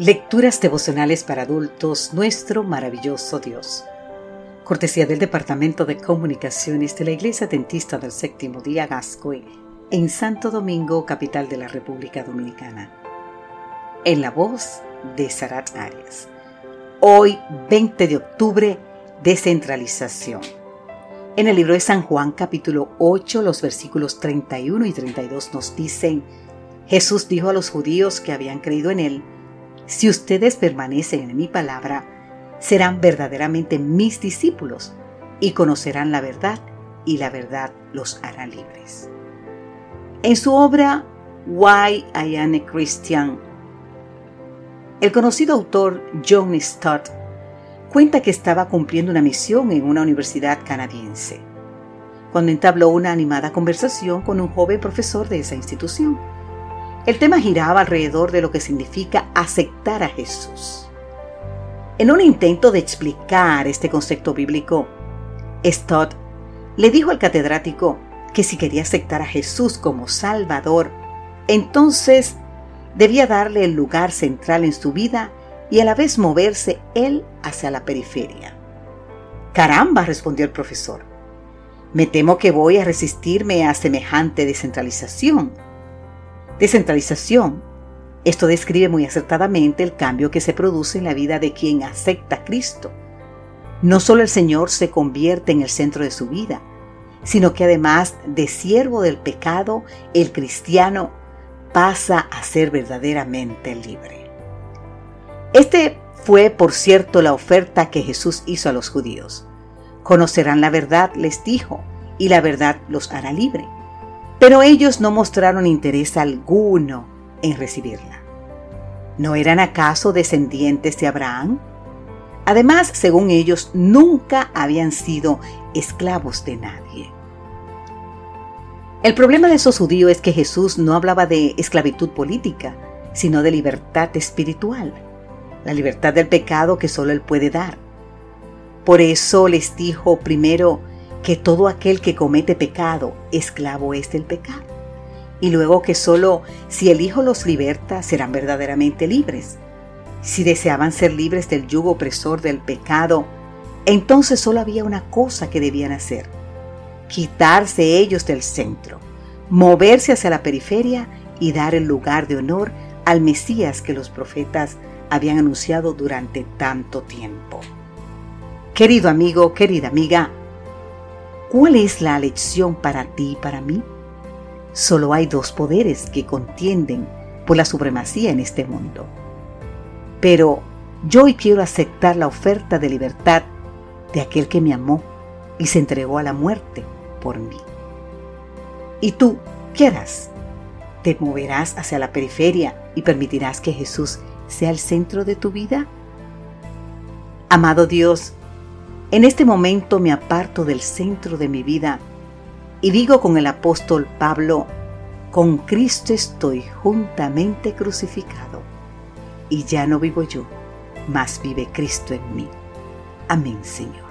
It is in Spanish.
Lecturas devocionales para adultos, nuestro maravilloso Dios. Cortesía del Departamento de Comunicaciones de la Iglesia Dentista del Séptimo Día Gascoy, en Santo Domingo, capital de la República Dominicana. En la voz de Sarat Arias. Hoy, 20 de octubre, descentralización. En el libro de San Juan, capítulo 8, los versículos 31 y 32 nos dicen, Jesús dijo a los judíos que habían creído en él, si ustedes permanecen en mi palabra, serán verdaderamente mis discípulos y conocerán la verdad y la verdad los hará libres. En su obra Why I Am a Christian, el conocido autor John Stott cuenta que estaba cumpliendo una misión en una universidad canadiense, cuando entabló una animada conversación con un joven profesor de esa institución. El tema giraba alrededor de lo que significa aceptar a Jesús. En un intento de explicar este concepto bíblico, Stott le dijo al catedrático que si quería aceptar a Jesús como Salvador, entonces debía darle el lugar central en su vida y a la vez moverse él hacia la periferia. Caramba, respondió el profesor. Me temo que voy a resistirme a semejante descentralización Descentralización. Esto describe muy acertadamente el cambio que se produce en la vida de quien acepta a Cristo. No solo el Señor se convierte en el centro de su vida, sino que además de siervo del pecado, el cristiano pasa a ser verdaderamente libre. Este fue, por cierto, la oferta que Jesús hizo a los judíos. Conocerán la verdad, les dijo, y la verdad los hará libre. Pero ellos no mostraron interés alguno en recibirla. ¿No eran acaso descendientes de Abraham? Además, según ellos, nunca habían sido esclavos de nadie. El problema de esos judíos es que Jesús no hablaba de esclavitud política, sino de libertad espiritual, la libertad del pecado que solo Él puede dar. Por eso les dijo primero, que todo aquel que comete pecado, esclavo es del pecado. Y luego que solo si el Hijo los liberta, serán verdaderamente libres. Si deseaban ser libres del yugo opresor del pecado, entonces solo había una cosa que debían hacer, quitarse ellos del centro, moverse hacia la periferia y dar el lugar de honor al Mesías que los profetas habían anunciado durante tanto tiempo. Querido amigo, querida amiga, ¿Cuál es la lección para ti y para mí? Solo hay dos poderes que contienden por la supremacía en este mundo. Pero yo hoy quiero aceptar la oferta de libertad de aquel que me amó y se entregó a la muerte por mí. ¿Y tú qué harás? ¿Te moverás hacia la periferia y permitirás que Jesús sea el centro de tu vida? Amado Dios, en este momento me aparto del centro de mi vida y digo con el apóstol Pablo, con Cristo estoy juntamente crucificado, y ya no vivo yo, mas vive Cristo en mí. Amén, Señor.